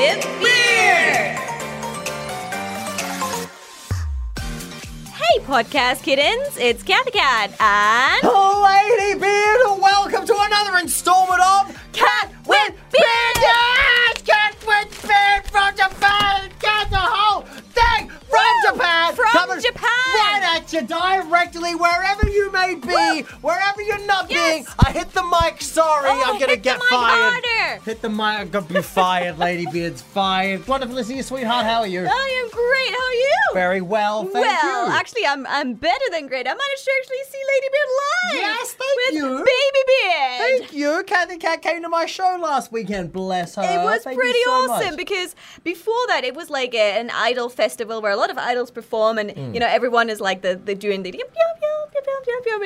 with Beard. Hey, podcast kittens, it's Cathy Cat and Lady Beard, welcome to another installment of Cat with Beard. Yes, Cat with Beard from Japan. From Japan. Right at you directly, wherever you may be, wherever you're not Yes. being. I hit the mic. Sorry, Oh, I'm gonna get fired. harder. Hit the mic. I'm gonna be fired. Lady Beard's fired. Wonderful to see you, sweetheart. How are you? I am great. How are you? Very well, thank well, you. actually, I'm I'm better than great. I managed to actually see Lady Beard live. Yes, thank with you. Baby Beard. Thank you. Cathy Cat came to my show last weekend. Bless her. It was Thank pretty so awesome much. because before that it was like a, an idol festival where a lot of idols perform and Mm. You know everyone is like the they're doing the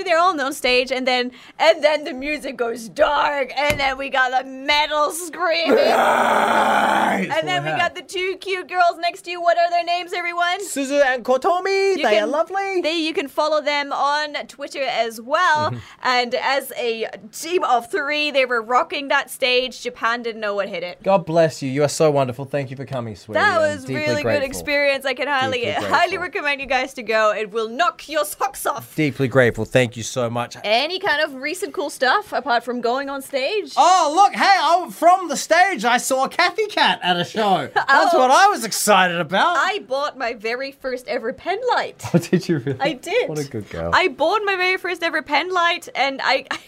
they're all on stage and then and then the music goes dark and then we got the metal screaming and then we got the two cute girls next to you. What are their names, everyone? Suzu and Kotomi. You they can- are lovely. They, you can follow them on Twitter as well. Mm-hmm. And as a team of three, they were rocking that stage. Japan didn't know what hit it. God bless you. You are so wonderful. Thank you for coming, sweetie. That was really good experience. I can highly highly recommend you guys to go. It will knock your socks off. Deeply grateful. Thank you so much. Any kind of recent cool stuff apart from going on stage? Oh, look, hey, oh, from the stage, I saw Cathy Cat at a show. Oh. That's Oh. what I was excited about. I bought my very first ever pen light. Oh, did you really? I did. What a good girl. I bought my very first ever pen light, and I. I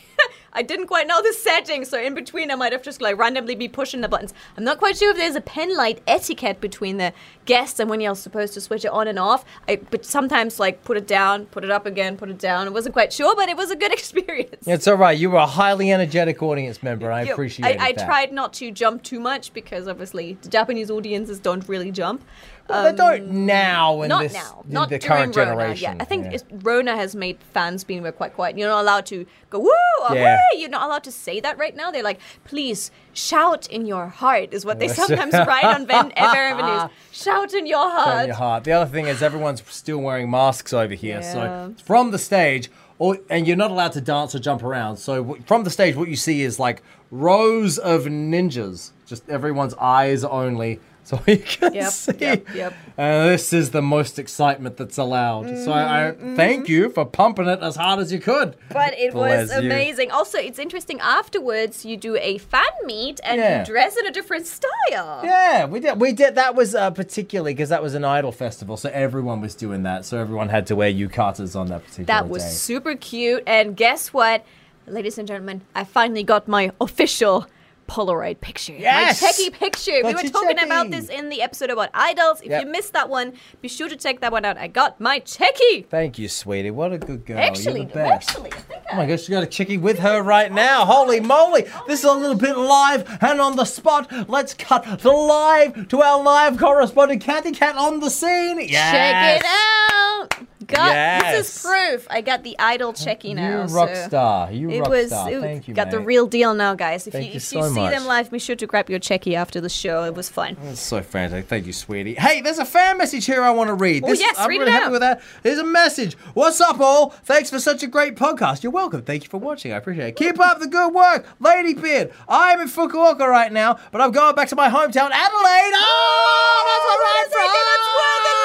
didn't quite know the settings, so in between I might have just like randomly be pushing the buttons. I'm not quite sure if there's a pen light etiquette between the guests and when you're supposed to switch it on and off. I but sometimes like put it down, put it up again, put it down. I wasn't quite sure, but it was a good experience. it's all right. You were a highly energetic audience member. I appreciate I, I tried not to jump too much because obviously the Japanese audiences don't really jump. Well, they don't now in Um, Not this now. in Not the current Rona. generation. Yeah, I think yeah. Rona has made fans being quite quiet. You're not allowed to go woo or Yeah. "Whee!" You're not allowed to say that right now. They're like, please shout in your heart is what they sometimes write on Ven- Ever News. Shout in your heart. in your heart. The other thing is everyone's still wearing masks over here. Yeah. So from the stage, or and you're not allowed to dance or jump around. So from the stage, what you see is like rows of ninjas, just everyone's eyes only. So you can Yep, see. yep, yep. And this is the most excitement that's allowed. so I Mm-hmm, thank you for pumping it as hard as you could. But it was Bless you. amazing. Also, it's interesting. Afterwards, you do a fan meet and Yeah. you dress in a different style. Yeah, we did. We did. That was uh, particularly because that was an idol festival, so everyone was doing that. So everyone had to wear yukatas on that particular day. That was day. super cute. And guess what? Ladies and gentlemen, I finally got my official Polaroid picture. Yes! My cheki picture. we were talking about this in the episode about idols. If Yep. you missed that one, be sure to check that one out. I got my cheki. Thank you, sweetie. What a good girl. Actually, You're the best. actually, I think Oh my gosh, you got a cheki with her right now. Holy moly. This is a little bit live and on the spot. Let's cut the live to our live correspondent, Cathy Cat on the scene. Yes. Check it out. Got this is proof. I got the idol cheki now. You rock so star. You It rock was star. it Thank you, got the real deal now, guys. If Thank you, you if so you see much. them live, be sure to grab your cheki after the show. It was fun. That's so fantastic. Thank you, sweetie. Hey, there's a fan message here I want to read. Oh, This- yes, I'm read really it happy out. with that. Here's a message. What's up, all? Thanks for such a great podcast. You're welcome. Thank you for watching. I appreciate it. Keep up the good work, Lady Beard. I'm in Fukuoka right now, but I'm going back to my hometown, Adelaide. Oh, that's where I'm from. that's where the Lady Come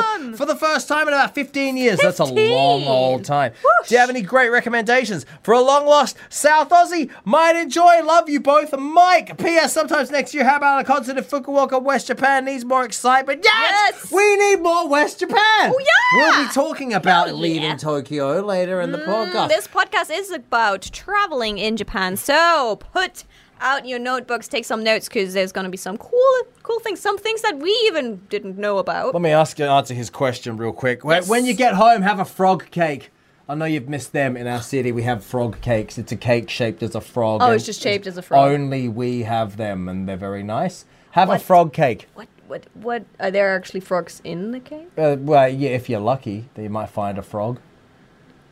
Beard is on. from. For the first time in about 15 years. That's a 15. long old time. Whoosh. Do you have any great recommendations for a long lost South Aussie? Might enjoy. Love you both. Mike. P.S. Sometimes next year, how about a concert in Fukuoka, West Japan? Needs more excitement. Yes! Yes. We need more West Japan. Oh, yeah! We'll be talking about Hell leaving. Tokyo later in the mm, podcast. This podcast is about traveling in Japan. So put out your notebooks, take some notes because there's going to be some cool, cool things, some things that we even didn't know about. Let me ask you answer his question real quick. When- Yes. When you get home, have a frog cake. I know you've missed them in our city. We have frog cakes. It's a cake shaped as a frog. Oh, it's just shaped as a frog. Only we have them, and they're very nice. Have a frog cake. What? What? What? Are there actually frogs in the cake? Uh, well, yeah, if you're lucky, then you might find a frog.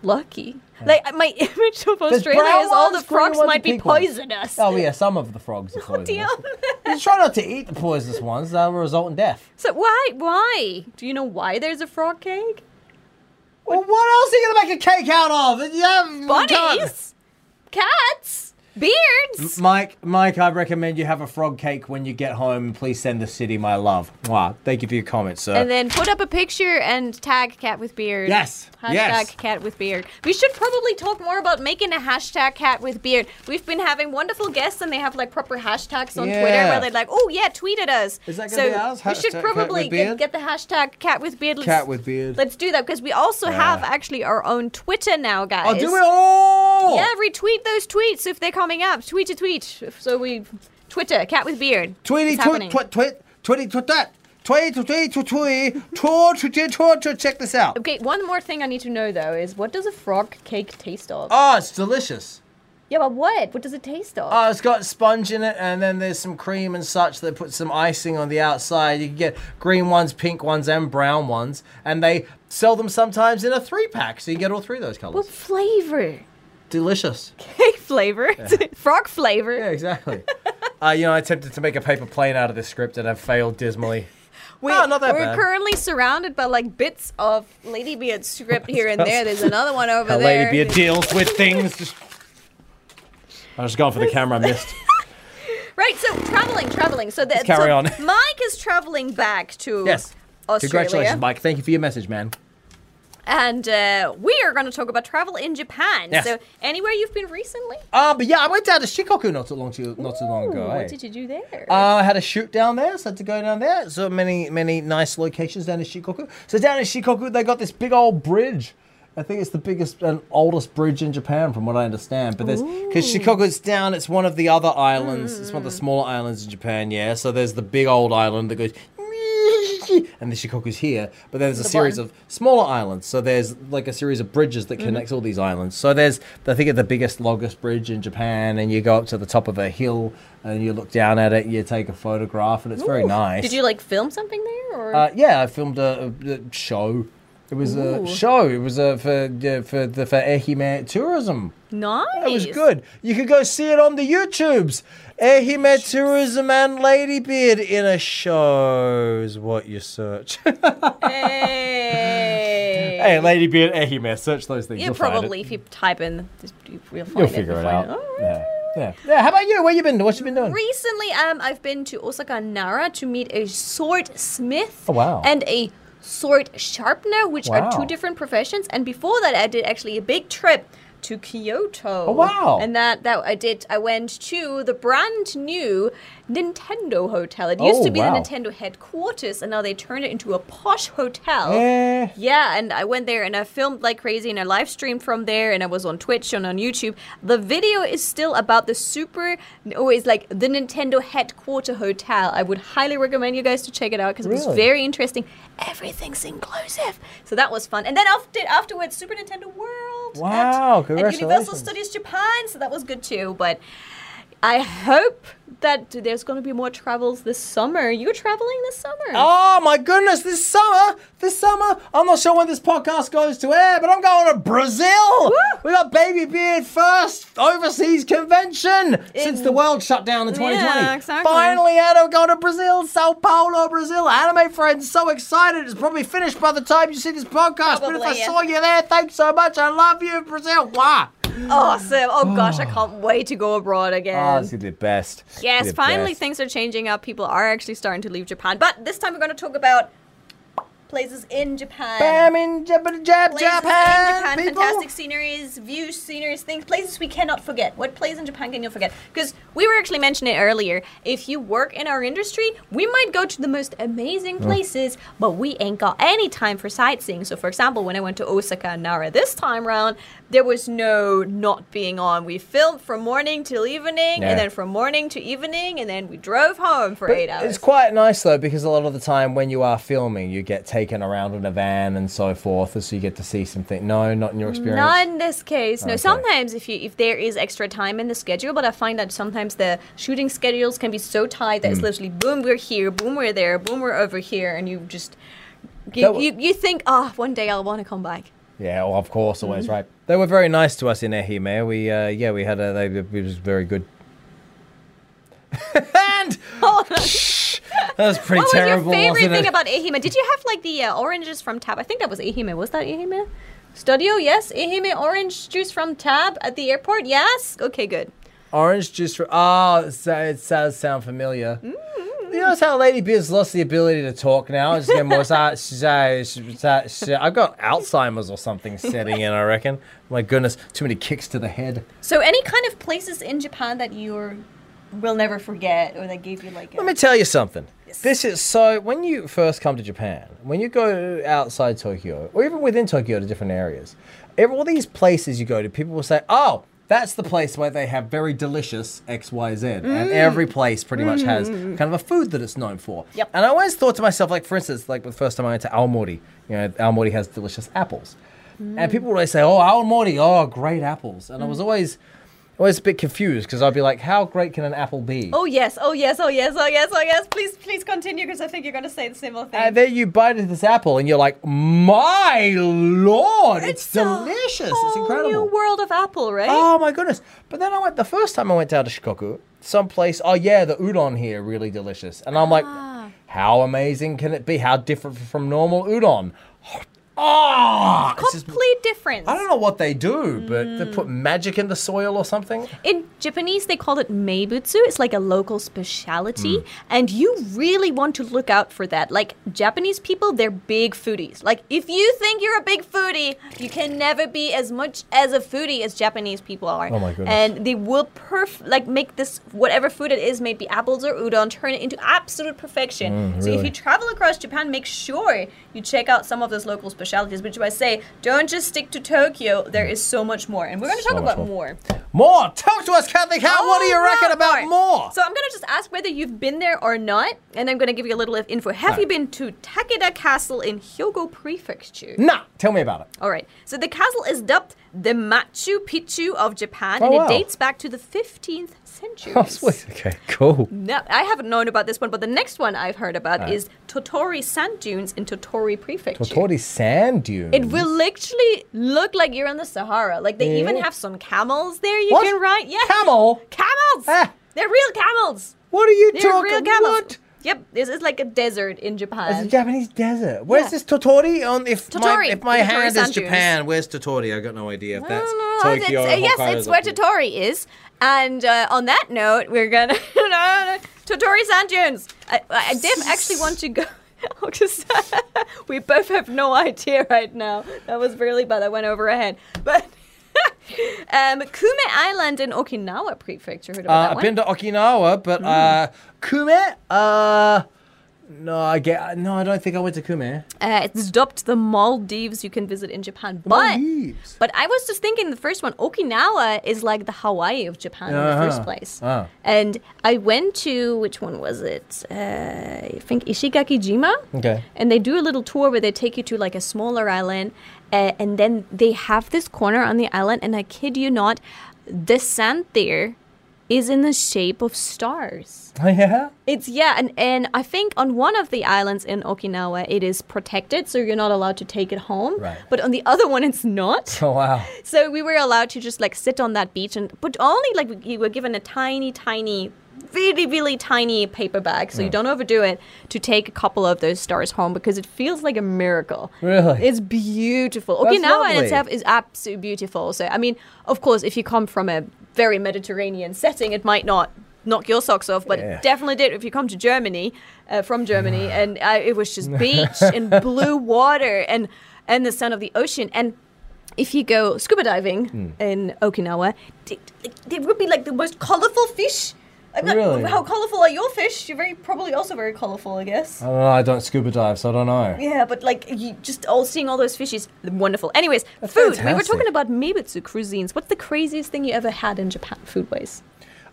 Lucky. Like my image of Australia is all the frogs might be ones. poisonous. Oh yeah, some of the frogs are poisonous. you try not to eat the poisonous ones; they'll result in death. So why? Why? Do you know why there's a frog cake? Well, what else are you gonna make a cake out of? You have- Bunnies, cats. Beards. Mike, Mike, I recommend you have a frog cake when you get home. Please send the city my love. Wow, thank you for your comments, sir. And then put up a picture and tag cat with beard. Yes, Hashtag yes. cat with beard. We should probably talk more about making a hashtag cat with beard. We've been having wonderful guests and they have like proper hashtags on Twitter where they're like, oh yeah, tweet at us. Is that gonna so be ours? We should probably get, get the hashtag cat with beard. Let's, Cat with beard. Let's do that because we also have actually our own Twitter now, guys. oh, do it all. Yeah, retweet those tweets if they're coming up. Tweet to tweet. So we Twitter, cat with beard. Tweety twit, twit, tweet tweety tweet that. Tweet, tweet, tweet, tweet, tweet, tweet, tweet, check this out. Okay, one more thing I need to know though is what does a frog cake taste of? Oh, it's delicious. Yeah, but what? What does it taste of? Oh, it's got sponge in it, and then there's some cream and such that put some icing on the outside. You can get green ones, pink ones, and brown ones, and they sell them sometimes in a three pack, so you get all three of those colors. What flavor? Delicious. Cake flavor? frog flavor? Yeah, exactly. uh, you know, I attempted to make a paper plane out of this script, and I failed dismally. We, Oh, not that we're bad. currently surrounded by like bits of Ladybeard's script here and there. There's another one over How there. Lady Beard deals with things. Just... I was going for the camera, I missed. Right, so traveling, traveling. So that carry so on. Mike is traveling back to Yes. Australia. Congratulations, Mike. Thank you for your message, man. And uh, we are going to talk about travel in Japan. Yes. So, anywhere you've been recently? Uh, but yeah, I went down to Shikoku not too long too, not too long ago. Ooh, eh? What did you do there? Uh, I had a shoot down there, so I had to go down there. So many, many nice locations down in Shikoku. So down in Shikoku, they got this big old bridge. I think it's the biggest and oldest bridge in Japan, from what I understand. But there's because Shikoku's down, it's one of the other islands. It's one of the smaller islands in Japan. Yeah. So there's the big old island that goes. And the Shikoku's here, but then there's a The series one. of smaller islands. So there's like a series of bridges that connects all these islands. So there's, I think, the biggest, longest bridge in Japan, and you go up to the top of a hill and you look down at it, you take a photograph, and it's very nice. Did you like film something there? Or? Uh, yeah, I filmed a, a- show. It was Ooh. a show. It was a, for uh, for the for Ehime tourism. nice. It was good. You could go see it on the YouTubes. Ehime tourism and Ladybeard in a show is what you search. Hey. hey, Ladybeard, Ehime, search those things. Yeah, you'll find it. probably if you type in, you'll find You'll it. figure you'll it find out. Oh. Yeah. Yeah. Yeah. How about you? Where you been? What you been doing? Recently, um, I've been to Osaka Nara to meet a sword smith. Oh, wow. And a sword sharpener, which are two different professions. And before that, I did actually a big trip to Kyoto. Oh, wow. And that that I did. I went to the brand new Nintendo hotel. It used Oh, to be wow. the Nintendo headquarters, and now they turned it into a posh hotel. Eh. Yeah, and I went there and I filmed like crazy and I live streamed from there and I was on Twitch and on YouTube. The video is still about the super, or it's like the Nintendo headquarter hotel. I would highly recommend you guys to check it out because it was very interesting. Everything's inclusive, so that was fun. And then after afterwards, Super Nintendo World. Wow, at, at Universal. Studios Japan, so that was good too. But I hope that there's going to be more travels this summer. You're traveling this summer. Oh my goodness, this summer, this summer, I'm not sure when this podcast goes to air, but I'm going to Brazil. We got Baby Beard first overseas convention since the world shut down in 2020. Yeah, exactly. Finally, Anna going to Brazil, Sao Paulo, Brazil. Anime friends, so excited. It's probably finished by the time you see this podcast. but if I yeah. saw you there, thanks so much. I love you, Brazil. Wow. Awesome. Oh gosh, I can't wait to go abroad ah, again. Oh, this is the best. Yes, The finally best. things are changing up. People are actually starting to leave Japan. But this time we're going to talk about places in Japan. Bam in Jab- Jab- Places Japan, in Japan, people. fantastic sceneries, views, sceneries, things, places we cannot forget. What place in Japan can you forget? Because we were actually mentioning it earlier. If you work in our industry, we might go to the most amazing mm. places, but we ain't got any time for sightseeing. So, for example, when I went to Osaka and Nara this time round, there was no not being on. We filmed from morning till evening, Yeah. and then from morning to evening, and then we drove home for But eight hours. It's quite nice though because a lot of the time when you are filming, you get taken around in a van and so forth, so you get to see something. No, not in your experience. Not in this case. No. Okay. Sometimes if you if there is extra time in the schedule, but I find that sometimes the shooting schedules can be so tight that it's Hmm. literally boom we're here, boom we're there, boom we're over here, and you just you, you, you think, oh, one day I'll want to come back. Yeah, well, of course, always right. They were very nice to us in Ehime. We, uh, yeah, we had a. They, it was very good. and Shh, that was pretty What terrible. was your favorite thing it? about Ehime? Did you have like the uh, oranges from Tab? I think that was Ehime. Was that Ehime? Studio? Yes. Ehime orange juice from Tab at the airport? Yes. Okay, good. Orange juice. from. oh, it does sound familiar. Mm. You notice how Lady Beard's lost the ability to talk now? It's getting more. sa- sa- uh, uh, I've got Alzheimer's or something setting in. I reckon. My goodness, too many kicks to the head. So, any kind of places in Japan that you will never forget or that gave you like a. Let me tell you something. This is so when you first come to Japan, when you go outside Tokyo, or even within Tokyo to different areas, all these places you go to, people will say, "Oh, that's the place where they have very delicious XYZ. Z," and mm. every place pretty much mm. has kind of a food that it's known for. Yep. And I always thought to myself, like for instance, like the first time I went to Aomori, you know, Aomori has delicious apples, and mm. people would always say, "Oh, Aomori, oh, great apples," and I was always always a bit confused because I'd be like, "How great can an apple be?" Oh yes, oh yes, oh yes, oh yes, oh yes. Please, please continue because I think you're going to say the same old thing. And then you bite into this apple and you're like, my lord, it's, a delicious. It's incredible. New world of apple, right? Oh my goodness. But then I went, the first time I went down to Shikoku, someplace, oh yeah, the udon here, really delicious. And I'm like, Ah. how amazing can it be? How different from normal udon? Oh, Complete difference. I don't know what they do, but they put Mm. magic in the soil or something. In Japanese, they call it meibutsu. It's like a local specialty, Hmm. and you really want to look out for that. Like Japanese people, they're big foodies. Like if you think you're a big foodie, you can never be as much as a foodie as Japanese people are. Oh my goodness. And they will perf like make this whatever food it is, maybe apples or udon, turn it into absolute perfection. So if Mm, you travel across Japan, make sure you check out some of those local specialties. Which I say, don't just stick to Tokyo. There is so much more, and we're going to talk about more. more. More! Talk to us, Cathy Cat. what do you oh, All reckon about more? So I'm gonna just ask whether you've been there or not, and I'm gonna give you a little info. Have Right. you been to Takeda Castle in Hyogo Prefecture? nah, tell me about it. All right. So the castle is dubbed the Machu Picchu of Japan, Oh, and wow. it dates back to the 15th century. Oh, sweet. Okay, cool. No, I haven't known about this one, but the next one I've heard about is Tottori Sand Dunes in Tottori Prefecture. Tottori sand dunes. It will literally look like you're in the Sahara. Like they even have some camels there you What? can ride. Yeah. Camel? Camels! Ah. They're real camels! What are you They're talking real camels. What? Yep, this is like a desert in Japan. It's a Japanese desert. Where's Yeah. this Tottori? On if my Tottori, if my Tottori hand is dunes. Japan, where's Tottori? I got no idea if that's No, no, Tokyo. it's, uh, yes, it's where Tottori is. And uh, on that note, we're gonna Tottori Sand Dunes. I, I did actually want to go. We both have no idea right now. That was really bad. I went over ahead, but. um, Kume Island in Okinawa Prefecture. Heard about Uh, that I've one? been to Okinawa, but Mm. uh, Kume. Uh, no, I get. No, I don't think I went to Kume. Uh, it's dubbed the Maldives you can visit in Japan. But Maldives. but I was just thinking the first one, Okinawa is like the Hawaii of Japan in the first Uh-huh. place. Ah. And I went to which one was it? Uh, I think Ishigaki-jima. Okay. And they do a little tour where they take you to like a smaller island, uh, and then they have this corner on the island, and I kid you not, the sand there is in the shape of stars. Oh yeah. It's yeah, and, and I think on one of the islands in Okinawa it is protected, so you're not allowed to take it home. Right. But on the other one it's not. Oh wow. So we were allowed to just like sit on that beach and but only like we were given a tiny, tiny really, really tiny paper bag, so you don't overdo it, to take a couple of those stars home because it feels like a miracle. Really? It's beautiful. That's Okinawa in itself is absolutely beautiful. So, I mean, of course, if you come from a very Mediterranean setting, it might not knock your socks off, but Yeah. it definitely did if you come to Germany, uh, from Germany, and uh, it was just beach and blue water and and the sound of the ocean. And if you go scuba diving Hmm. in Okinawa, th- th- there would be like the most colorful fish. Not- Really? How colorful are your fish? You're very probably also very colorful, I guess. I don't know. I don't scuba dive, so I don't know. Yeah, but like you just all seeing all those fishes, wonderful. Anyways, food. We were talking about meibutsu cuisines. What's the craziest thing you ever had in Japan, food wise?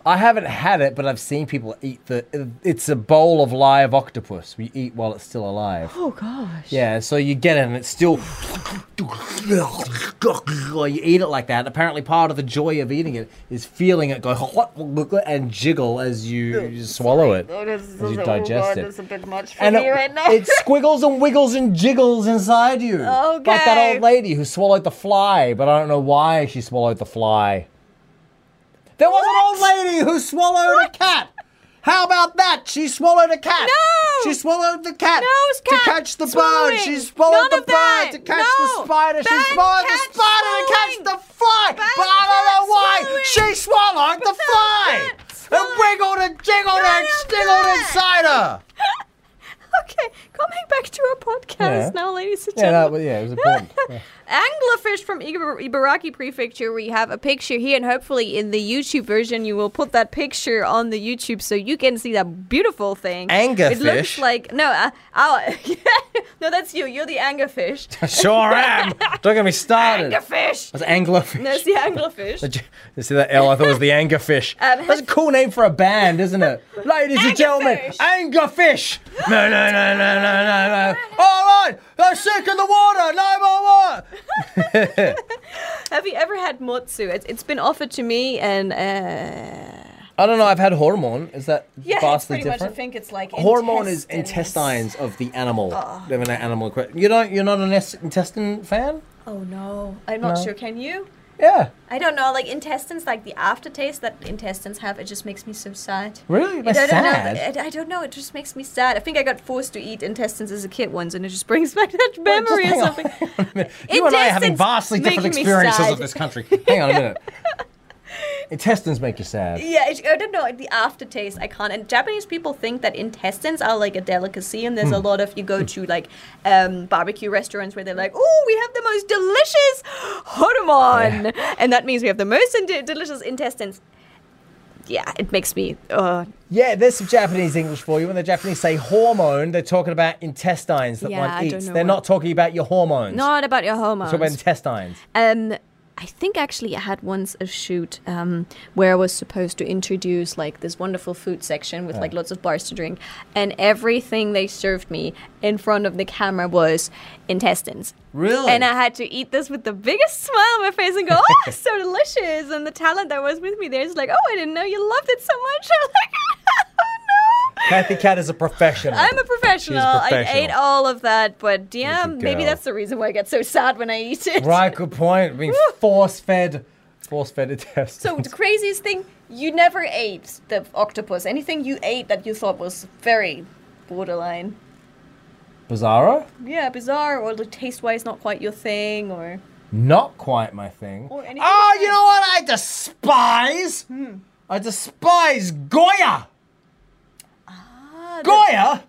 I haven't had it, but I've seen people eat the. It's a bowl of live octopus. We eat while it's still alive. Oh gosh. Yeah, so you get it and it's still. You eat it like that. Apparently, part of the joy of eating it is feeling it go and jiggle as you, you swallow it, as you digest it. a bit much And it, it squiggles and wiggles and jiggles inside you. Like that old lady who swallowed the fly, but I don't know why she swallowed the fly. There was an old lady who swallowed a cat. How about that? She swallowed a cat. No. She swallowed the cat No, to cat catch the bird. She swallowed None the bird to catch No. the spider. She swallowed the spider to catch the fly. Bad but I don't know why swallowing. she swallowed the Bad fly. And wiggled and jiggled None and stiggled inside her. Okay, coming back to our podcast Yeah. now, ladies and gentlemen. Yeah, that yeah, it was important. Yeah. Anglerfish from Ibaraki Prefecture. We have a picture here, and hopefully in the YouTube version, you will put that picture on the YouTube so you can see that beautiful thing. It looks like no, uh, our, no, that's you. You're the anglerfish. sure am. Don't get me started. Anglerfish. That's anglerfish. That's the anglerfish. You, see that L? I thought it was the Angerfish. Um, That's a cool name for a band, isn't it? Ladies and gentlemen, Angerfish. No, no, no, no, no, no, no. All right, they're sick in the water. No more water. Have you ever had motsu? It's, it's been offered to me, and uh, I don't know. I've had hormone. Is that yeah, it's vastly pretty much. different? I think it's like hormone is intestines. of the animal. Have an animal. You don't. You're not an intestine fan? Oh no, I'm not No. sure. Can you? Yeah. I don't know, like intestines, like the aftertaste that intestines have, it just makes me so sad. Really? I don't sad. know. I, I don't know. It just makes me sad. I think I got forced to eat intestines as a kid once, and it just brings back that Wait, memory or something. hang on a minute. You and I are having vastly different experiences of this country. Hang on a minute. Intestines make you sad. Yeah, it, I don't know. The aftertaste, I can't. And Japanese people think that intestines are like a delicacy, and there's Hmm. a lot of you go to like um, barbecue restaurants where they're like, "Oh, we have the most delicious hormone," and that means we have the most in- delicious intestines. Yeah, it makes me. Uh, Yeah, there's some Japanese English for you. When the Japanese say hormone, they're talking about intestines that Yeah, one eats. They're what- not talking about your hormones. not about your They're talking about intestines. Um, I think actually I had once a shoot um, where I was supposed to introduce like this wonderful food section with like lots of bars to drink, and everything they served me in front of the camera was intestines. Really? And I had to eat this with the biggest smile on my face and go, "Oh, so delicious!" And the talent that was with me there is like, "Oh, I didn't know you loved it so much." Cathy Cat is a professional. I'm a professional. I professional. ate all of that, but yeah, Look at maybe that's the reason why I get so sad when I eat it. Right, good point. Being force fed, force fed intestines. So the craziest thing, you never ate the octopus. Anything you ate that you thought was very borderline. Bizarro? Yeah, bizarre or like taste wise not quite your thing or Not quite my thing. Or anything oh, you know what I despise? Hmm. I despise Goya. Goya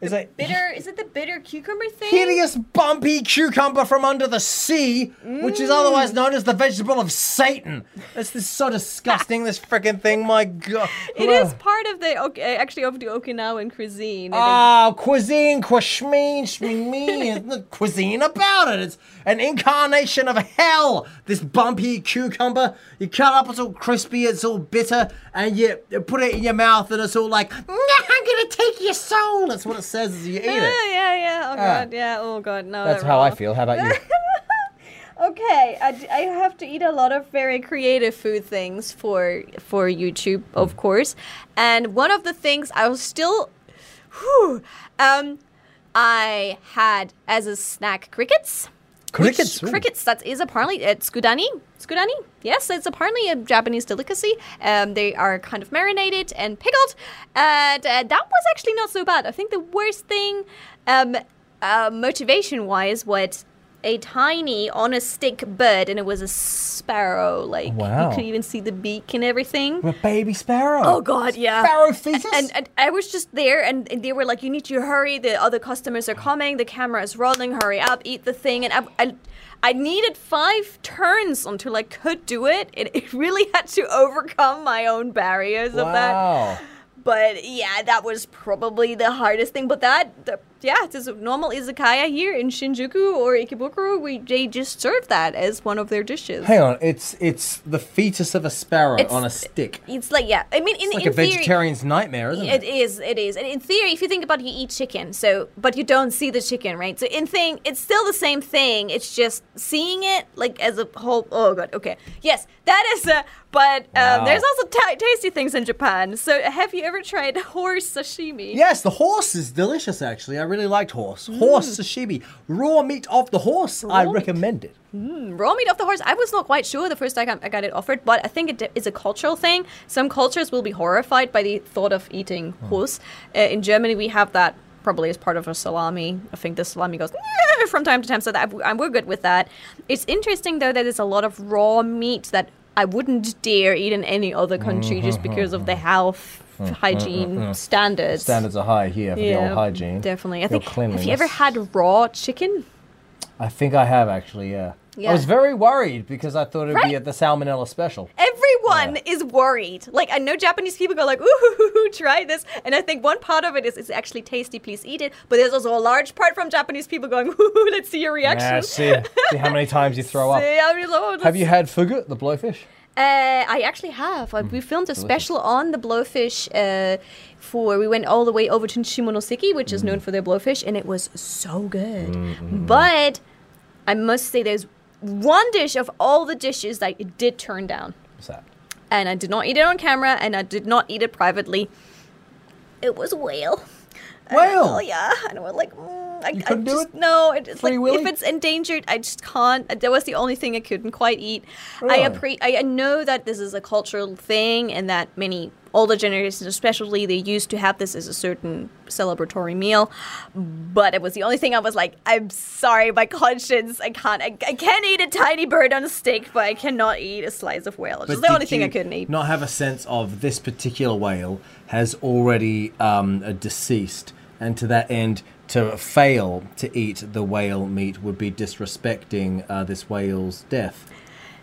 is a bitter is it the bitter cucumber thing? hideous, bumpy cucumber from under the sea, which is otherwise known as the vegetable of Satan. It's this so disgusting. this freaking thing. My God. It is part of the ok- uh, actually of the Okinawan cuisine. Oh, cuisine, cuisine, shmeen, cuisine about it. It's an incarnation of hell. This bumpy cucumber, you cut up, it's all crispy, it's all bitter, and you, put it in your mouth, and it's all like, "Nah, I'm gonna take your soul. That's what it says as you eat Yeah, it. yeah, yeah. Oh Ah. god, yeah. Oh god, no. That's that how I raw. feel. How about you? Okay, I, d- I have to eat a lot of very creative food things for for YouTube, of course. And one of the things I was still, whew, um, I had as a snack crickets. Crickets, crickets. That is apparently it's tsukudani. Tsukudani. Yes, it's apparently a Japanese delicacy. Um, they are kind of marinated and pickled, and uh, that was actually not so bad. I think the worst thing, um, uh, motivation-wise, was a tiny on a stick bird, and it was a sparrow. Like Wow. you could even see the beak and everything. A baby sparrow. Oh God, yeah. Sparrow fetus? And, and I was just there, and, and they were like, "You need to hurry. The other customers are coming. The camera is rolling. Hurry up, eat the thing." And I, I, I needed five turns until I could do it. It, it really had to overcome my own barriers of that. But yeah, that was probably the hardest thing. But that, the, yeah, it's a normal izakaya here in Shinjuku or Ikebukuro. We they just serve that as one of their dishes. Hang on, it's it's the fetus of a sparrow It's- on a stick. It's like yeah, I mean, in, It's like in a theory, vegetarian's nightmare, isn't It it? is, it is. And in theory, if you think about it, you eat chicken, so but you don't see the chicken, right? So in thing, it's still the same thing. It's just seeing it like as a whole. Oh god, okay, yes, that is. Uh, but um, Wow. there's also ta tasty things in Japan. So have you ever tried horse sashimi? Yes, the horse is delicious. Actually, I really liked horse. Horse mm. sashimi, raw meat of the horse. I Raw meat. recommend it. Mm, raw meat off the horse. I was not quite sure the first time I got it offered, but I think it is a cultural thing. Some cultures will be horrified by the thought of eating oh. horse. Uh, in Germany, we have that probably as part of a salami. I think the salami goes from time to time, so that we're good with that. It's interesting though that there's a lot of raw meat that I wouldn't dare eat in any other country just mm-hmm, because of the mm-hmm. health. Mm, mm, hygiene mm. standards. Standards are high here for the old hygiene. Definitely. I Your think. Have you ever had raw chicken? I think I have actually, yeah. I was very worried because I thought it would be at the salmonella special. Everyone is worried. Like I know Japanese people go like, "Ooh, try this," and I think one part of it is it's actually tasty. Please eat it. But there's also a large part from Japanese people going, "Ooh, let's see your reaction." Yeah, see, see how many times you throw up. See, I mean, oh, Have you had fugu, the blowfish? Uh, I actually have. Uh, we filmed a special on the blowfish. Uh, for we went all the way over to Shimonoseki, which is known for their blowfish, and it was so good. But I must say, there's one dish of all the dishes that it did turn down. What's that? and I did not eat it on camera, and I did not eat it privately. It was whale. Whale? Oh yeah, and was like, mm, I, you couldn't do just it? no. It, it's Free like Willy? if it's endangered, I just can't. That was the only thing I couldn't quite eat. I Really? appre- I I know that this is a cultural thing, and that many older generations, especially, they used to have this as a certain celebratory meal. But it was the only thing I was like, I'm sorry, my conscience, I can't. I, I can eat a tiny bird on a stick, but I cannot eat a slice of whale. It's the only thing I couldn't eat. Not have a sense of this particular whale has already um, uh, deceased, and to that end, to fail to eat the whale meat would be disrespecting uh, this whale's death.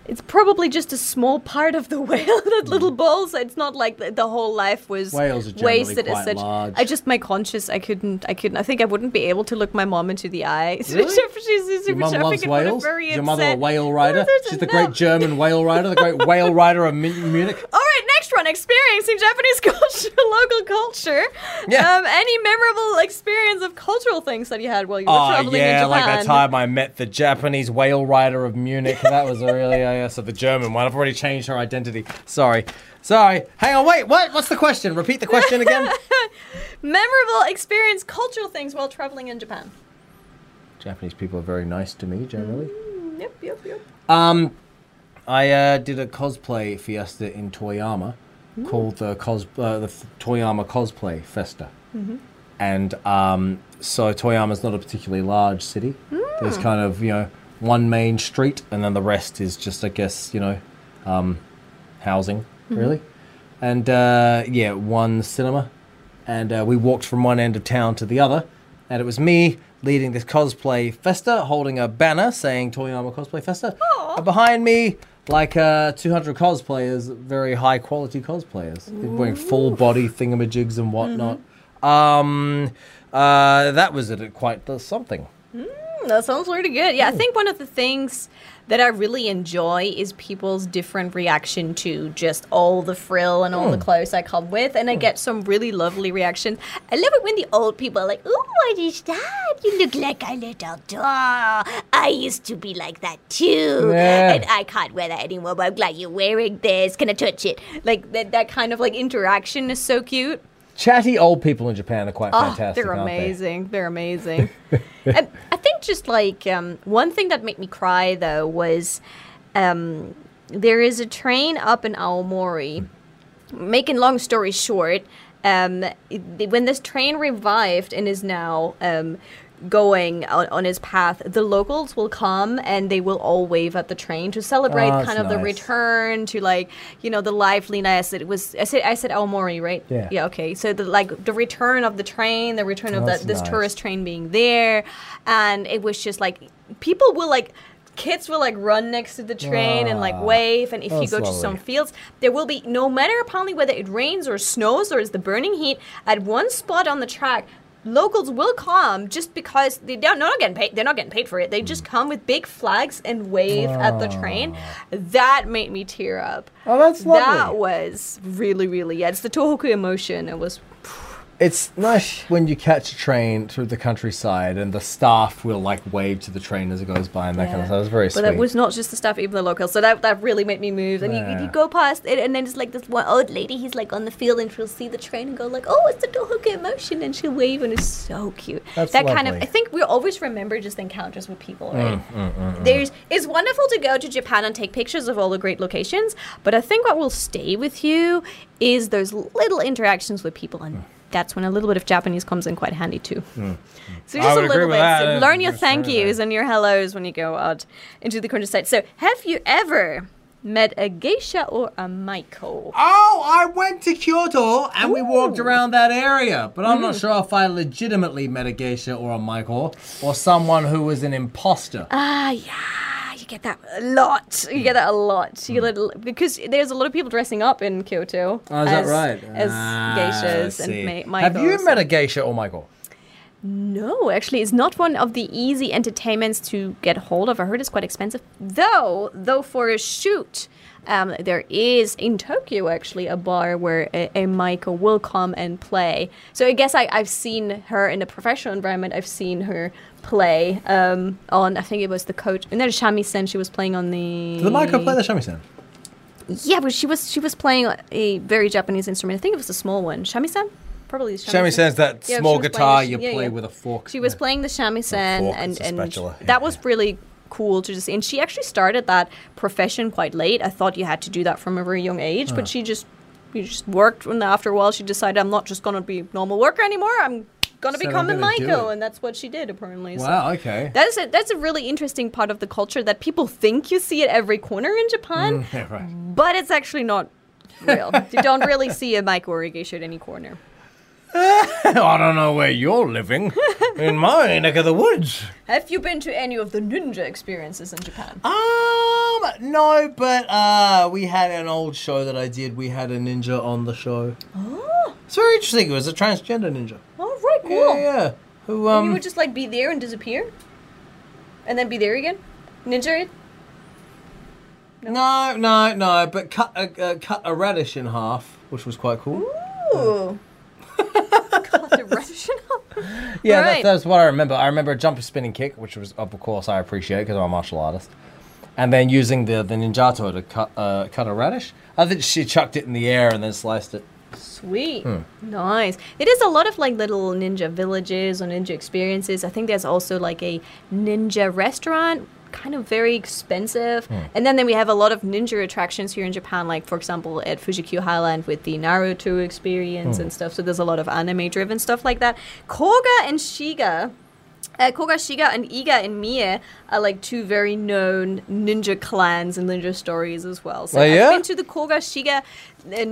It's probably just a small part of the whale, that little bowl. So it's not like the, the whole life was Mm. Whales are generally wasted as quite such. large. I just my conscience. I couldn't. I couldn't. I think I wouldn't be able to look my mom into the eye. Really? She's, Your mum loves think would have whales. very your mother a upset. whale rider? there's She's the great German whale rider, the great whale rider of Mu- Munich. All right, next one. Experiencing Japanese culture, local culture. Yeah. Um, any memorable experience of cultural things that you had while you were Oh traveling yeah, in Japan? like that time I met the Japanese whale rider of Munich. That was a really uh, yeah, so the German one. I've already changed her identity. Sorry, sorry. Hang on, wait. What? What's the question? Repeat the question again. Memorable experience, cultural things while traveling in Japan. Japanese people are very nice to me generally. Mm, Yep, yep, yep. Um, I uh, did a cosplay fiesta in Toyama called the cos uh, the Toyama Cosplay Festa, Mhm. and um, so Toyama's not a particularly large city. There's kind of you know one main street, and then the rest is just I guess you know um, housing really, and uh, yeah one cinema, and uh, we walked from one end of town to the other, and it was me leading this cosplay festa, holding a banner saying Toyama Cosplay Festa. And behind me, like uh, 200 cosplayers, very high quality cosplayers, They're wearing full body thingamajigs and whatnot. Um, uh, that was it, quite the That sounds really good. Yeah, I hmm. think one of the things that I really enjoy is people's different reaction to just all the frill and all the hmm. clothes I come with, and I hmm. get some really lovely reactions. I love it when the old people are like, "Oh, what is that? You look like a little doll. I used to be like that too, Yeah. and I can't wear that anymore. But I'm glad you're wearing this. Can I touch it? Like that. That kind of like interaction is so cute. Chatty old people in Japan are quite Oh, fantastic. they're amazing. They're amazing. and I think just like um, one thing that made me cry though was um, there is a train up in Aomori. Making long story short, um, it- when this train revived and is now um, going on, on his path, the locals will come and they will all wave at the train to celebrate Oh, kind of the return to like you know the liveliness. It was I said I said Aomori right? Yeah. Yeah. Okay. So the like the return of the train, the return of Oh, the, this nice. tourist train being there, and it was just like people will like. Kids will like run next to the train and like Ah, wave, and if you go to some fields, there will be no matter apparently whether it rains or snows or is the burning heat. At one spot on the track, locals will come just because they don't, they're not getting paid. They're not getting paid for it. They just mm. come with big flags and wave at the train. Ah. That made me tear up. Oh, that's lovely. That was really, really yeah. It's the Tohoku emotion. It was It's nice when you catch a train through the countryside and the staff will like wave to the train as it goes by and that kind of stuff. It's very But sweet. that was not just the staff, even the locals. So that, that really made me move. And you, Yeah. you go past it, and then it's like this one old lady. He's like on the field, and she'll see the train and go like, "Oh, it's the Tohoku emotion," and she'll wave, and it's so cute. That's that kind of. I think we always remember just encounters with people, right? Mm, mm, mm, mm, There's. It's wonderful to go to Japan and take pictures of all the great locations, but I think what will stay with you is those little interactions with people and. That's when a little bit of Japanese comes in quite handy too. So Mm. I just a little bit. So learn your thank yous and your hellos when you go out into the countryside. So, have you ever met a geisha or a maiko? Oh, I went to Kyoto and we walked around that area, but I'm not sure if I legitimately met a geisha or a maiko or someone who was an imposter. Ah, yeah, you get that a lot. You get that a lot. You get it, because there's a lot of people dressing up in Kyoto. Oh, is that as, right? As Ah, geishas and ma- Have you met a geisha or maiko? No, actually, it's not one of the easy entertainments to get hold of. I heard it's quite expensive. Though, though for a shoot, um, there is in Tokyo actually a bar where a, a Maiko will come and play. So I guess I, I've seen her in a professional environment. I've seen her play um, on. I think it was the coach. And then shamisen. She was playing on the. Did the maiko play the shamisen? Yeah, but she was she was playing a very Japanese instrument. I think it was a small one. Shamisen. Probably shamisen. Shamisen's that Yeah, small guitar you yeah, play yeah. with a fork. She was playing the shamisen, fork, and and spatula. That was really cool to just. See and she actually started that profession quite late. I thought you had to do that from a very young age, but she just you just worked, and after a while, she decided I'm not just gonna be a normal worker anymore. I'm gonna become a "I'm gonna do Maiko, and that's what she did apparently. So Wow, okay. That's a that's a really interesting part of the culture that people think you see at every corner in Japan, mm, Yeah, right. but it's actually not real. you don't really see a Maiko or a geisha at any corner. I don't know where you're living. In my neck of the woods. Have you been to any of the ninja experiences in Japan? Um, no, but uh, we had an old show that I did. We had a ninja on the show. Oh, It's very interesting. It was a transgender ninja. oh, right, cool. Yeah, yeah. Who And you um? would just like be there and disappear, and then be there again, ninja it. No, no, no. But cut a uh, cut a radish in half, which was quite cool. Ooh. Radish. Yeah, Right. that's, that's what I remember. I remember a jump spinning kick, which was of course I appreciate because I'm a martial artist. And then using the the ninjato to cut uh, cut a radish. I think she chucked it in the air and then sliced it. Sweet. Hmm. Nice. It is a lot of like little ninja villages or ninja experiences. I think there's also like a ninja restaurant, kind of very expensive. Hmm. And then, then we have a lot of ninja attractions here in Japan, like for example at Fuji-Q Highland with the Naruto experience Hmm. and stuff. So there's a lot of anime driven stuff like that. Koga and Shiga. Uh, Koga, Shiga, and Iga and Mie are like two very known ninja clans and ninja stories as well. So Oh, yeah? I've been to the Koga Shiga uh,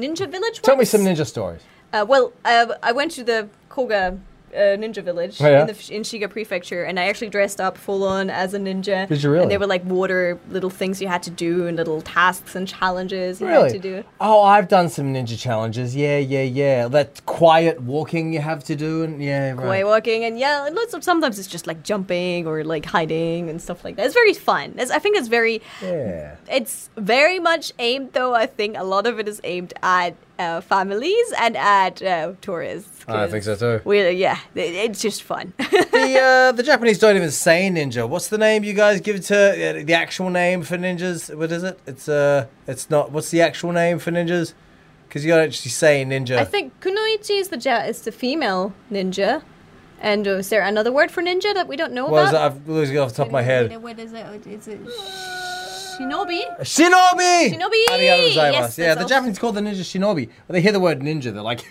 ninja village. Tell me some ninja stories. Uh, well, uh, I went to the Koga uh, ninja village Oh, yeah? in, the, in Shiga Prefecture, and I actually dressed up full on as a ninja. Did you really? And there were like water little things you had to do, and little tasks and challenges you Really? had to do. Oh, I've done some ninja challenges. Yeah, yeah, yeah. That quiet walking you have to do, and yeah, right. Way walking and yeah, and lots of sometimes it's just like jumping or like hiding and stuff like that. It's very fun. It's, I think it's very Yeah. it's very much aimed though. I think a lot of it is aimed at uh, families and at uh, tourists. I think so too. We yeah, it- it's just fun. the uh, the Japanese don't even say ninja. What's the name you guys give to uh, the actual name for ninjas? What is it? It's uh, it's not. What's the actual name for ninjas? Because you don't actually say ninja. I think kunoichi is the ja- is the female ninja. And uh, is there another word for ninja that we don't know what is about? it? I'm losing it off the top of my head. What is it? Is it shinobi? Shinobi. Shinobi! Arigato gozaimasu. Yes, yeah, that's the also- Japanese call the ninja shinobi. When they hear the word ninja, they're like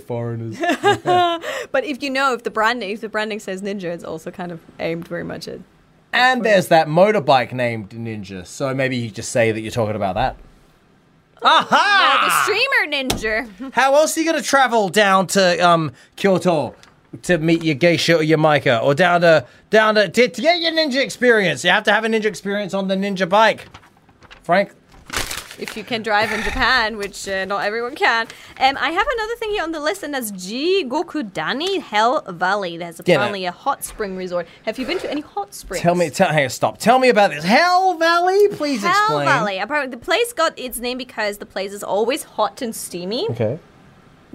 foreigners. But if you know if the branding if the branding says ninja, it's also kind of aimed very much at. and there's that motorbike named Ninja. So maybe you just say that you're talking about that. Aha! The streamer ninja. How else are you going to travel down to um, Kyoto to meet your geisha or your maiko, or down to down to, to to get your ninja experience? You have to have a ninja experience on the ninja bike. Frank, if you can drive in Japan, which uh, not everyone can. Um, I have another thing here on the list, and that's Jigokudani Hell Valley. There's Yeah, apparently a hot spring resort. Have you been to any hot springs? tell me, tell, hang on, stop. Tell me about this Hell Valley, please Hell explain. Valley. Apparently, the place got its name because the place is always hot and steamy. Okay.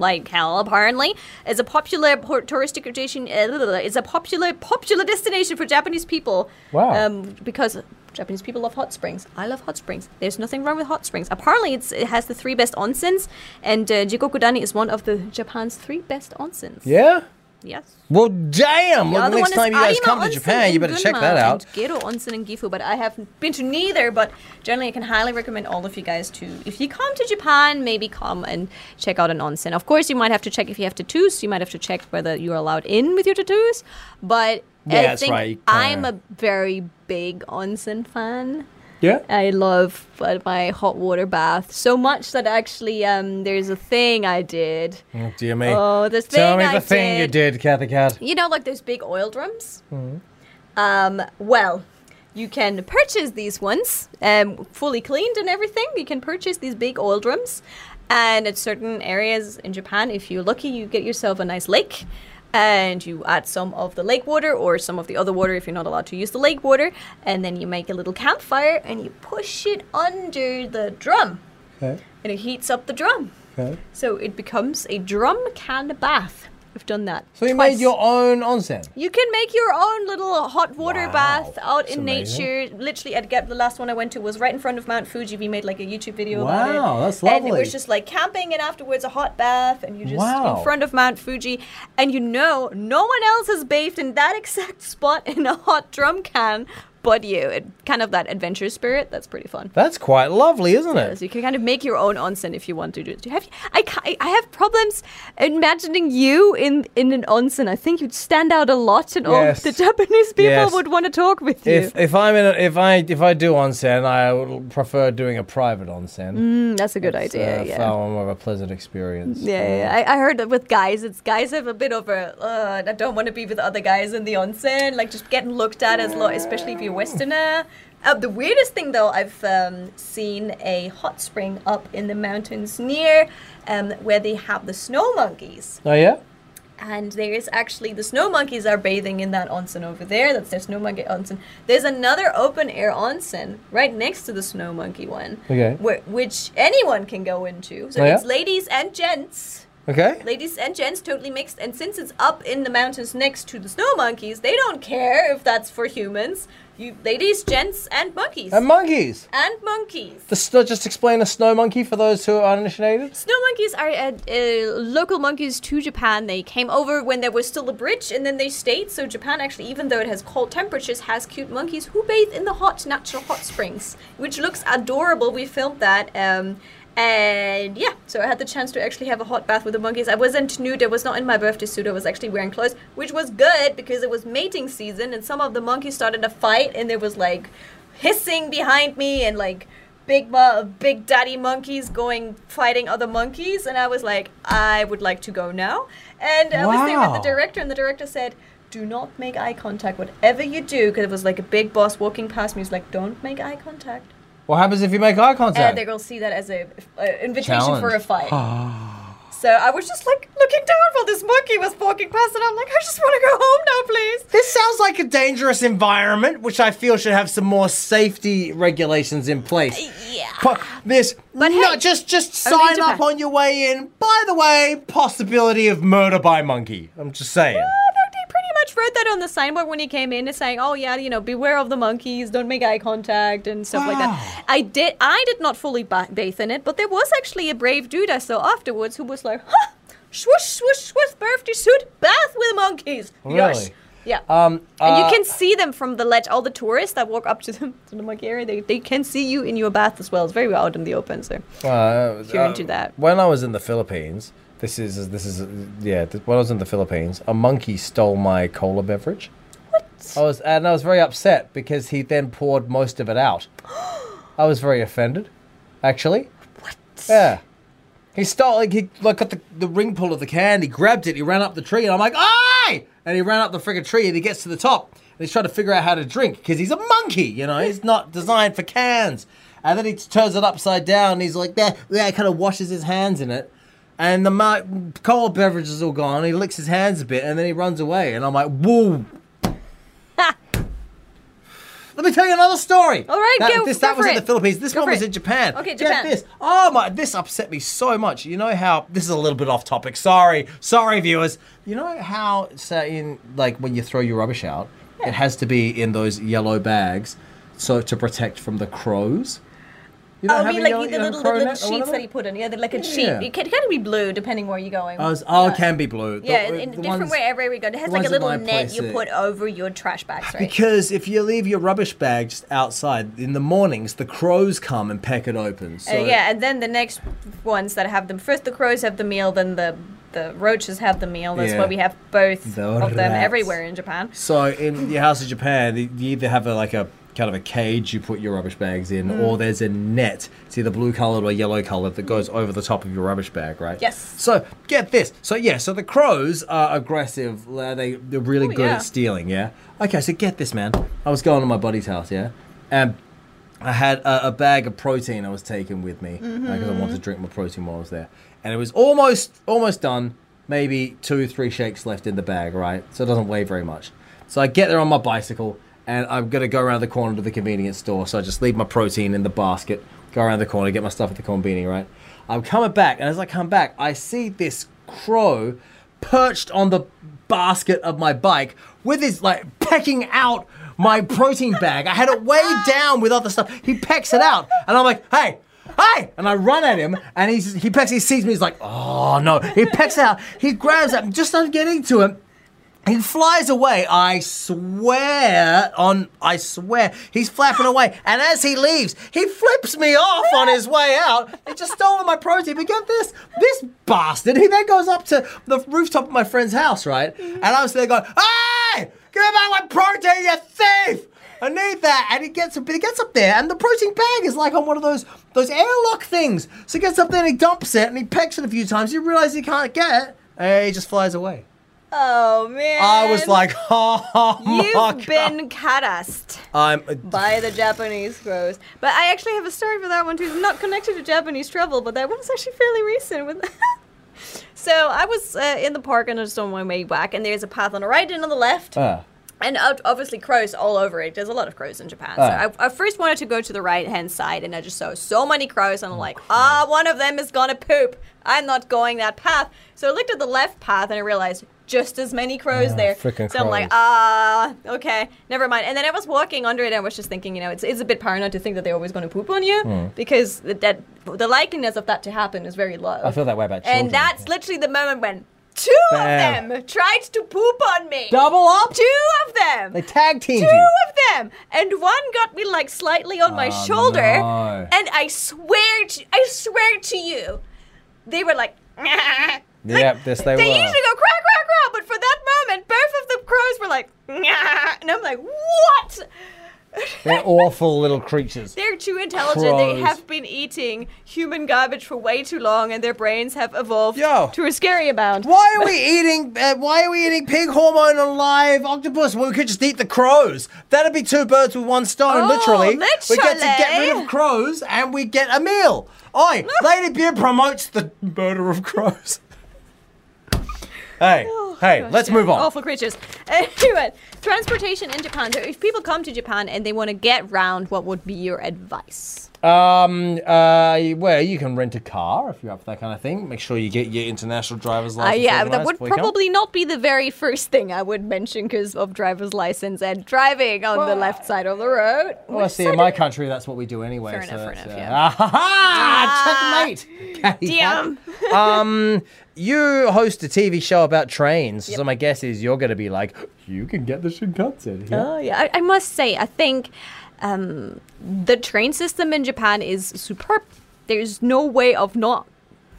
Like hell. Apparently, it's a popular touristic destination. Uh, it's a popular popular destination for Japanese people. Wow. Um, because Japanese people love hot springs. I love hot springs. There's nothing wrong with hot springs. Apparently, it's, it has the three best onsens, and uh, Jigokudani is one of the Japan's three best onsens. Yeah. Yes. Well, damn! The other next time you guys Arima come to Japan, you better check that out. And Gero Onsen in Gifu, but I haven't been to neither. But generally, I can highly recommend all of you guys to, if you come to Japan, maybe come and check out an onsen. Of course, you might have to check if you have tattoos. You might have to check whether you're allowed in with your tattoos. But Yeah, I that's think right, I'm a very big onsen fan. Yeah. I love uh, my hot water bath so much that actually um, there's a thing I did. Oh, dear me. Oh, this Tell thing me I the thing you did. did, Cathy Cat. You know, like those big oil drums? Hmm. Um, well, you can purchase these ones, um, fully cleaned and everything. You can purchase these big oil drums. And at certain areas in Japan, if you're lucky, you get yourself a nice lake. And you add some of the lake water or some of the other water if you're not allowed to use the lake water. And then you make a little campfire and you push it under the drum. Okay. And it heats up the drum. Okay. So it becomes a drum can bath. We've done that. So you twice. made your own onsen. You can make your own little hot water Wow, bath out that's in amazing. nature. Literally, at Gap, the last one I went to was right in front of Mount Fuji. We made like a YouTube video about it. Wow, that's lovely. And it was just like camping and afterwards a hot bath, and you just Wow. in front of Mount Fuji. And you know, no one else has bathed in that exact spot in a hot drum can but you. It, kind of that adventure spirit. That's pretty fun. That's quite lovely, isn't it? So you can kind of make your own onsen if you want to do it. Do you have I I have problems imagining you in in an onsen. I think you'd stand out a lot, and all the Japanese people Yes. would want to talk with you. If if I'm in a, if I if I do onsen, I would prefer doing a private onsen. Mm, that's a good It's, idea. uh, yeah. Far more of a pleasant experience. Yeah, yeah, yeah. I, I heard that with guys, it's guys have a bit of a. Uh, I don't want to be with other guys in the onsen, like just getting looked at as, lo- especially if you're Westerner. Uh, the weirdest thing though, I've um, seen a hot spring up in the mountains near um, where they have the snow monkeys. Oh yeah. And there is actually the snow monkeys are bathing in that onsen over there. That's their snow monkey onsen. There's another open air onsen right next to the snow monkey one, Okay. where, which anyone can go into. So Oh, yeah? it's ladies and gents. Okay. Ladies and gents totally mixed. And since it's up in the mountains next to the snow monkeys, they don't care if that's for humans. You ladies, gents, and monkeys. And monkeys. and monkeys. The snow, just explain a snow monkey for those who are uninitiated. Snow monkeys are uh, uh, local monkeys to Japan. They came over when there was still a bridge, and then they stayed. So Japan actually, even though it has cold temperatures, has cute monkeys who bathe in the hot natural hot springs, which looks adorable. We filmed that. Um, and yeah, so I had the chance to actually have a hot bath with the monkeys. I wasn't nude, I was not in my birthday suit, I was actually wearing clothes, which was good because it was mating season and some of the monkeys started a fight and there was like hissing behind me and like big mo- big daddy monkeys going fighting other monkeys and I was like, I would like to go now. And I was there with the director and the director said, do not make eye contact, whatever you do, because it was like a big boss walking past me. He's like, don't make eye contact. What happens if you make eye And contact? they're gonna see that as a, a invitation Challenge. for a fight. so I was just like looking down while this monkey was walking past, and I'm like, I just want to go home now, please. This sounds like a dangerous environment, which I feel should have some more safety regulations in place. Yeah. Po- this, But no, hey, just just sign up on your way in. By the way, possibility of murder by monkey. I'm just saying. Uh, they pretty much wrote that on the signboard when he came in, saying, "Oh yeah, you know, beware of the monkeys, don't make eye contact and stuff like that." I did, I did not fully bathe in it, but there was actually a brave dude I saw afterwards who was like, "Huh, swoosh, swoosh, swoosh, birthday suit, bath with monkeys." Yes. Really? Yeah. Um, And uh, you can see them from the ledge. All the tourists that walk up to them to the monkey area, they, they can see you in your bath as well. It's very out in the open, so Uh, if you're uh, into that. When I was in the Philippines, this is this is yeah. th- When I was in the Philippines, a monkey stole my cola beverage. What? I was and I was very upset because he then poured most of it out. I was very offended, actually. What? Yeah. He stole like he like got the, the ring pull of the can, he grabbed it, he ran up the tree, and I'm like, aye! And he ran up the friggin' tree and he gets to the top and he's trying to figure out how to drink because he's a monkey, you know, he's not designed for cans. And then he turns it upside down and he's like, there, yeah, he kind of washes his hands in it. And the ma- cold beverage is all gone. He licks his hands a bit and then he runs away. And I'm like, whoa. let me tell you another story. All right, that, go- this, go that was in it. the Philippines. This Go one was in Japan. Okay, Get Japan. this. Oh my, this upset me so much. You know how this is a little bit off topic. Sorry, sorry, viewers. You know how so in like when you throw your rubbish out, it has to be in those yellow bags, so to protect from the crows. Oh, I mean, like yellow- the little, little net sheets that he put in. Yeah, they're like a sheet. Yeah. It can, it can be blue depending where you're going. Oh, oh, Yeah. it can be blue. The- Yeah, the in different ones- wherever we go. It has like a little net you put over your trash bags, right? Because if you leave your rubbish bag just outside in the mornings, the crows come and peck it open. So Uh, yeah, and then the next ones that have them first, the crows have the meal, then the the roaches have the meal. That's Yeah. why we have both The of them everywhere in Japan. So in your house in Japan, you either have a, like a kind of a cage you put your rubbish bags in, Mm. or there's a net. It's either blue coloured or yellow coloured that goes over the top of your rubbish bag, right? Yes. So get this. So yeah. So the crows are aggressive. uh, They they're really Oh, good yeah. at stealing. Yeah. Okay. So get this, man. I was going to my buddy's house. Yeah. And I had a, a bag of protein I was taking with me because I Mm-hmm. wanted to drink my protein while I was there, and it was almost almost done. Maybe two three shakes left in the bag, right? So it doesn't weigh very much. So I get there on my bicycle, and I'm gonna go around the corner to the convenience store. So I just leave my protein in the basket, go around the corner, get my stuff at the convenience, right? I'm coming back, and as I come back, I see this crow perched on the basket of my bike with his like pecking out my protein bag. I had it weighed down with other stuff. He pecks it out, and I'm like, hey. Hey! And I run at him, and he's, he pecks, he sees me, he's like, oh no. He pecks out, he grabs it, and just I'm getting to him. He flies away. I swear on, I swear, he's flapping away. And as he leaves, he flips me off on his way out. He just stole my protein. But get this, this bastard, he then goes up to the rooftop of my friend's house, right? Mm-hmm. And I was there going, hey, give me back my protein, you thief! I need that. And he gets up, he gets up there, and the protein bag is like on one of those those airlock things. So he gets up there and he dumps it, and he pecks it a few times. He realizes he can't get it, and he just flies away. Oh man! I was like, oh You've God. been harassed I'm by the Japanese crows. But I actually have a story for that one too. Not connected to Japanese travel, but that one's actually fairly recent. With so I was uh, in the park and I was on my way back, and there's a path on the right and on the left. Ah. And obviously crows all over it. There's a lot of crows in Japan. So Ah. I, I first wanted to go to the right hand side, and I just saw so many crows, and I'm like, ah, one of them is gonna poop. I'm not going that path. So I looked at the left path, and I realized just as many crows Ah, there. so I'm like, crows. ah, okay, never mind. And then I was walking under it, and I was just thinking, you know, it's, it's a bit paranoid to think that they're always going to poop on you Hmm. because that, that the likeliness of that to happen is very low. I feel that way about children. And that's literally the moment when two Bam. of them tried to poop on me. double up. Two of them. They tag teamed Two you. of them, and one got me like slightly on my Oh, shoulder, no. and I swear to, I swear to you, they were like, like, Yep, yes, they they were. usually go crack, but for that moment, both of the crows were like, and I'm like, what? They're awful little creatures. They're too intelligent. They have been eating human garbage for way too long, and their brains have evolved Yo. to a scary amount. Why are we eating? Uh, why are we eating pig hormone on live octopus when we could just eat the crows? That'd be two birds with one stone. Oh, literally, we get to get rid of crows and we get a meal. Oi, Ladybeard promotes the murder of crows. Hey, oh, hey, Gosh, let's move on. Awful creatures. Anyway, transportation in Japan. So, if people come to Japan and they want to get round, what would be your advice? Um, uh, well, you can rent a car if you're up for that kind of thing. Make sure you get your international driver's Uh, license. yeah, that would before you come. probably not be the very first thing I would mention because of driver's license and driving on the left side of the road. Well, see, in my country, that's what we do anyway. Fair so enough, fair enough, uh, yeah. ah, checkmate. Damn. um, you host a TV show about trains, so my guess is you're going to be like, you can get the Shinkansen. Yeah? Oh yeah, I, I must say, I think um, the train system in Japan is superb. There's no way of not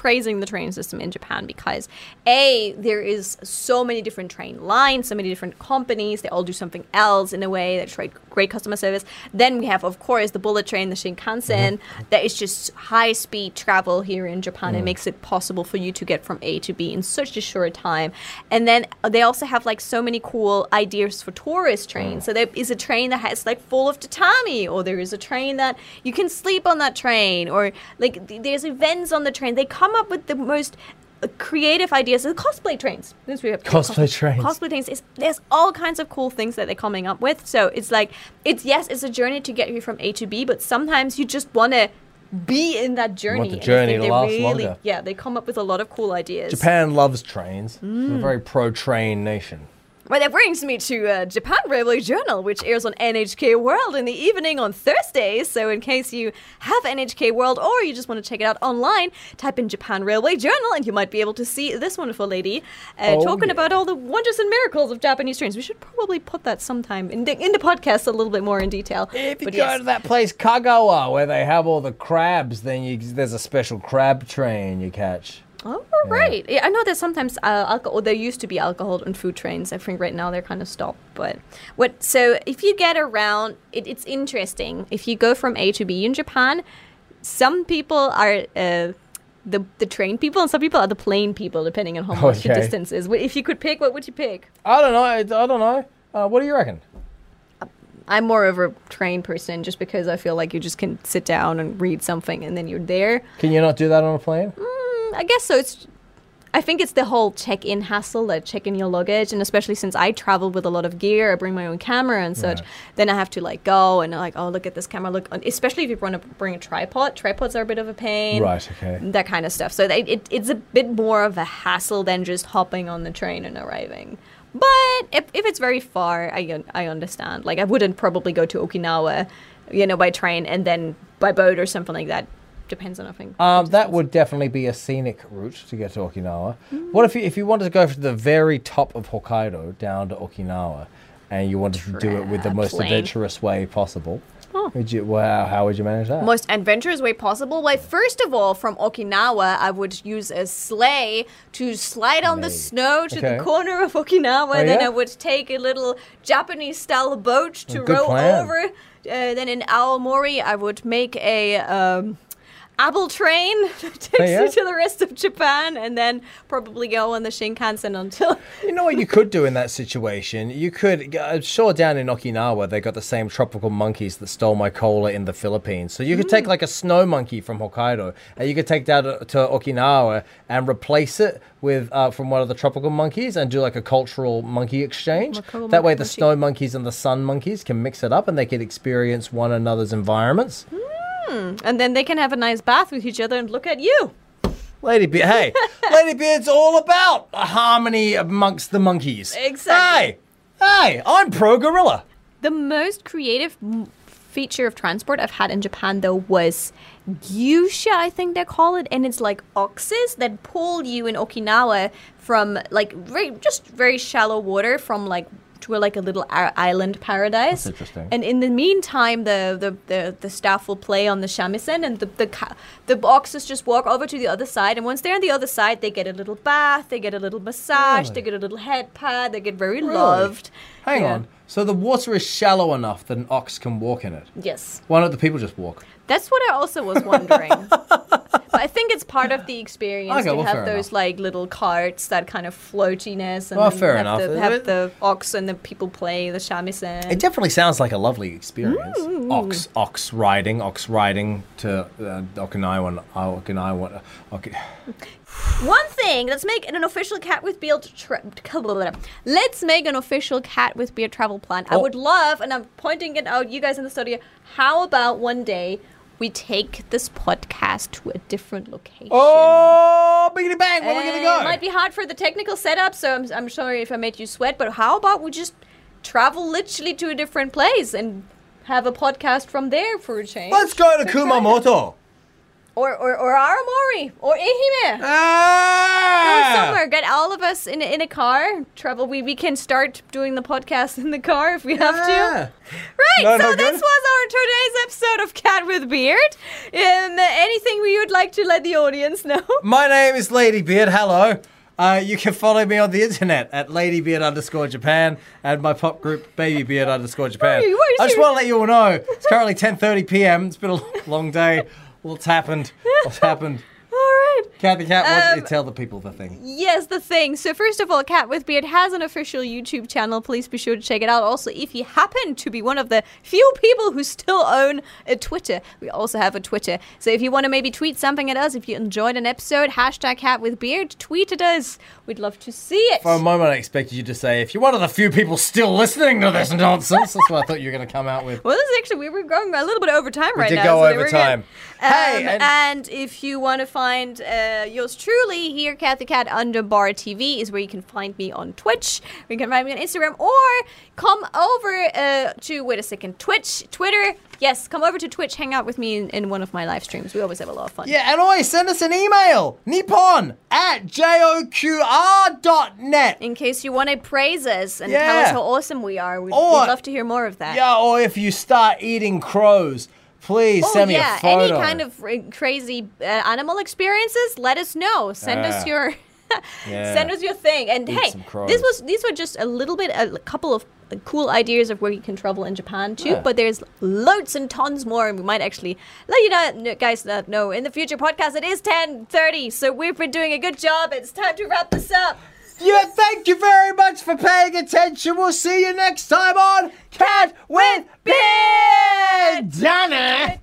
praising the train system in Japan because a there is so many different train lines, so many different companies. They all do something else in a way. They try great customer service. Then we have, of course, the bullet train, the Shinkansen. Mm-hmm. That is just high speed travel here in Japan. It mm. makes it possible for you to get from A to B in such a short time. And then uh, they also have like so many cool ideas for tourist trains. Mm. So there is a train that has like full of tatami, or there is a train that you can sleep on that train, or like th- there's events on the train. They come up with the most uh, creative ideas. The cosplay trains. Since we have Cosplay trains. Cosplay trains. Is, there's all kinds of cool things that they're coming up with. So it's like it's yes, it's a journey to get you from A to B, but sometimes you just want to be in that journey. the and I journey to last really, longer. Yeah, they come up with a lot of cool ideas. Japan loves trains. Mm. a very pro-train nation. Well, that brings me to uh, Japan Railway Journal, which airs on NHK World in the evening on Thursdays. So, in case you have NHK World or you just want to check it out online, type in Japan Railway Journal and you might be able to see this wonderful lady uh, Oh, talking yeah. about all the wonders and miracles of Japanese trains. We should probably put that sometime in the, in the podcast a little bit more in detail. If you But go yes. to that place Kagawa where they have all the crabs, then you, there's a special crab train you catch. Oh, right. Yeah, I know that sometimes uh, alcohol. There used to be alcohol on food trains. I think right now they're kind of stopped. But what? So if you get around, it, it's interesting. If you go from A to B in Japan, some people are uh, the the train people, and some people are the plane people, depending on how much your distance is. If you could pick, what would you pick? I don't know. I don't know. Uh, what do you reckon? I'm more of a train person, just because I feel like you just can sit down and read something, and then you're there. Can you not do that on a plane? Mm, I guess so. It's. I think it's the whole check-in hassle, like checking your luggage, and especially since I travel with a lot of gear, I bring my own camera and such. Right. Then I have to like go and like, oh, look at this camera. Look, especially if you want to bring a tripod. Tripods are a bit of a pain. Right. Okay. That kind of stuff. So they, it, it's a bit more of a hassle than just hopping on the train and arriving. But if, if it's very far, I I understand. Like I wouldn't probably go to Okinawa, you know, by train and then by boat or something like that. Depends on I think. Um, that would definitely be a scenic route to get to Okinawa. What if you, if you wanted to go to the very top of Hokkaido down to Okinawa, and you wanted to do it with the most adventurous way possible? Oh. Would you? Wow, how would you manage that? most adventurous way possible. Well, first of all, from Okinawa, I would use a sleigh to slide on the snow to Okay. the corner of Okinawa. Oh, then yeah? I would take a little Japanese-style boat to good row plan. over. Uh, then in Aomori, I would make a. Um, Apple train takes Oh, yeah? you to the rest of Japan, and then probably go on the Shinkansen until You know what you could do in that situation? You could, uh, sure, down in Okinawa, they got the same tropical monkeys that stole my cola in the Philippines. So you could take like a snow monkey from Hokkaido, and you could take that to, to Okinawa and replace it with uh, from one of the tropical monkeys, and do like a cultural monkey exchange. That way, monkey. the snow monkeys and the sun monkeys can mix it up, and they can experience one another's environments. Hmm, and then they can have a nice bath with each other and look at you. Lady Beard, hey, Lady Beard's all about harmony amongst the monkeys. Exactly. Hey, hey, I'm pro gorilla. The most creative m- feature of transport I've had in Japan though was gyusha, I think they call it, and it's like oxes that pull you in Okinawa from like very just very shallow water from like to a, like a little island paradise. That's interesting. And in the meantime, the the, the, the staff will play on the shamisen, and the the the oxes just walk over to the other side. And once they're on the other side, they get a little bath, they get a little massage, Really? they get a little head pad, they get very Really? loved. Hang Yeah. on. So the water is shallow enough that an ox can walk in it. Yes. Why don't the people just walk? That's what I also was wondering. I think it's part of the experience Okay, to well, have those enough. like little carts, that kind of floatiness, and Well, fair have, enough. The, have the ox and the people play the shamisen. It definitely sounds like a lovely experience. Mm. Ox, ox riding, ox riding to uh, Okinawa, uh, Okinawa. Uh, okay. One thing, let's make an official cat with beard. Tra- let's make an official cat with beard travel plan. I Oh. would love, and I'm pointing it out, you guys in the studio. How about one day we take this podcast to a different location? Oh, biggity bang! Where are we gonna Uh, go? It might be hard for the technical setup, so I'm, I'm sorry if I made you sweat. But how about we just travel literally to a different place and have a podcast from there for a change? Let's go to Kumamoto. Or or or Aomori or Ehime. Go Ah! somewhere. Get all of us in a, in a car. Travel. We we can start doing the podcast in the car if we have Yeah. to. Right. No, so no, this good. was our today's episode of Cat with Beard. Um, anything we would like to let the audience know? My name is Ladybeard. Hello. Uh, you can follow me on the internet at ladybeard underscore Japan and my pop group babybeard underscore Japan. Why are you- why are I just want to let you all know it's currently 10:30 p.m. It's been a long day. What's happened? What's happened? Right. Cathy Cat, what, Um, tell the people the thing. Yes, the thing. So first of all, Cat with Beard has an official YouTube channel. Please be sure to check it out. Also, if you happen to be one of the few people who still own a Twitter, we also have a Twitter. So if you want to maybe tweet something at us, if you enjoyed an episode, hashtag Cat with Beard, tweet at us. We'd love to see it. For a moment, I expected you to say, if you're one of the few people still listening to this nonsense, that's what I thought you were going to come out with. Well, this is actually we were going a little bit over time right did now. go so over time. good. Hey, Um, and- and, if you want to find uh, yours truly, here, Cathy Cat Underbar TV is where you can find me on Twitch. You can find me on Instagram, or come over uh, to wait a second, Twitch, Twitter. Yes, come over to Twitch, hang out with me in, in one of my live streams. We always have a lot of fun. Yeah, and always send us an email. Nippon at joqr.net. In case you want to praise us and tell us how awesome we are, we'd, Or- we'd love to hear more of that. Yeah, or if you start eating crows, please Oh send me yeah, a photo. any kind of uh, crazy uh, animal experiences, let us know. Send us Ah. your Yeah. send us your thing. And Eat hey, this was these were just a little bit a couple of uh, cool ideas of where you can travel in Japan too, Yeah. but there's loads and tons more and we might actually let you know guys uh, know in the future podcast it is 10:30, so we've been doing a good job. It's time to wrap this up. Yeah, thank you very much for paying attention. We'll see you next time on Cat with Beard! Donna!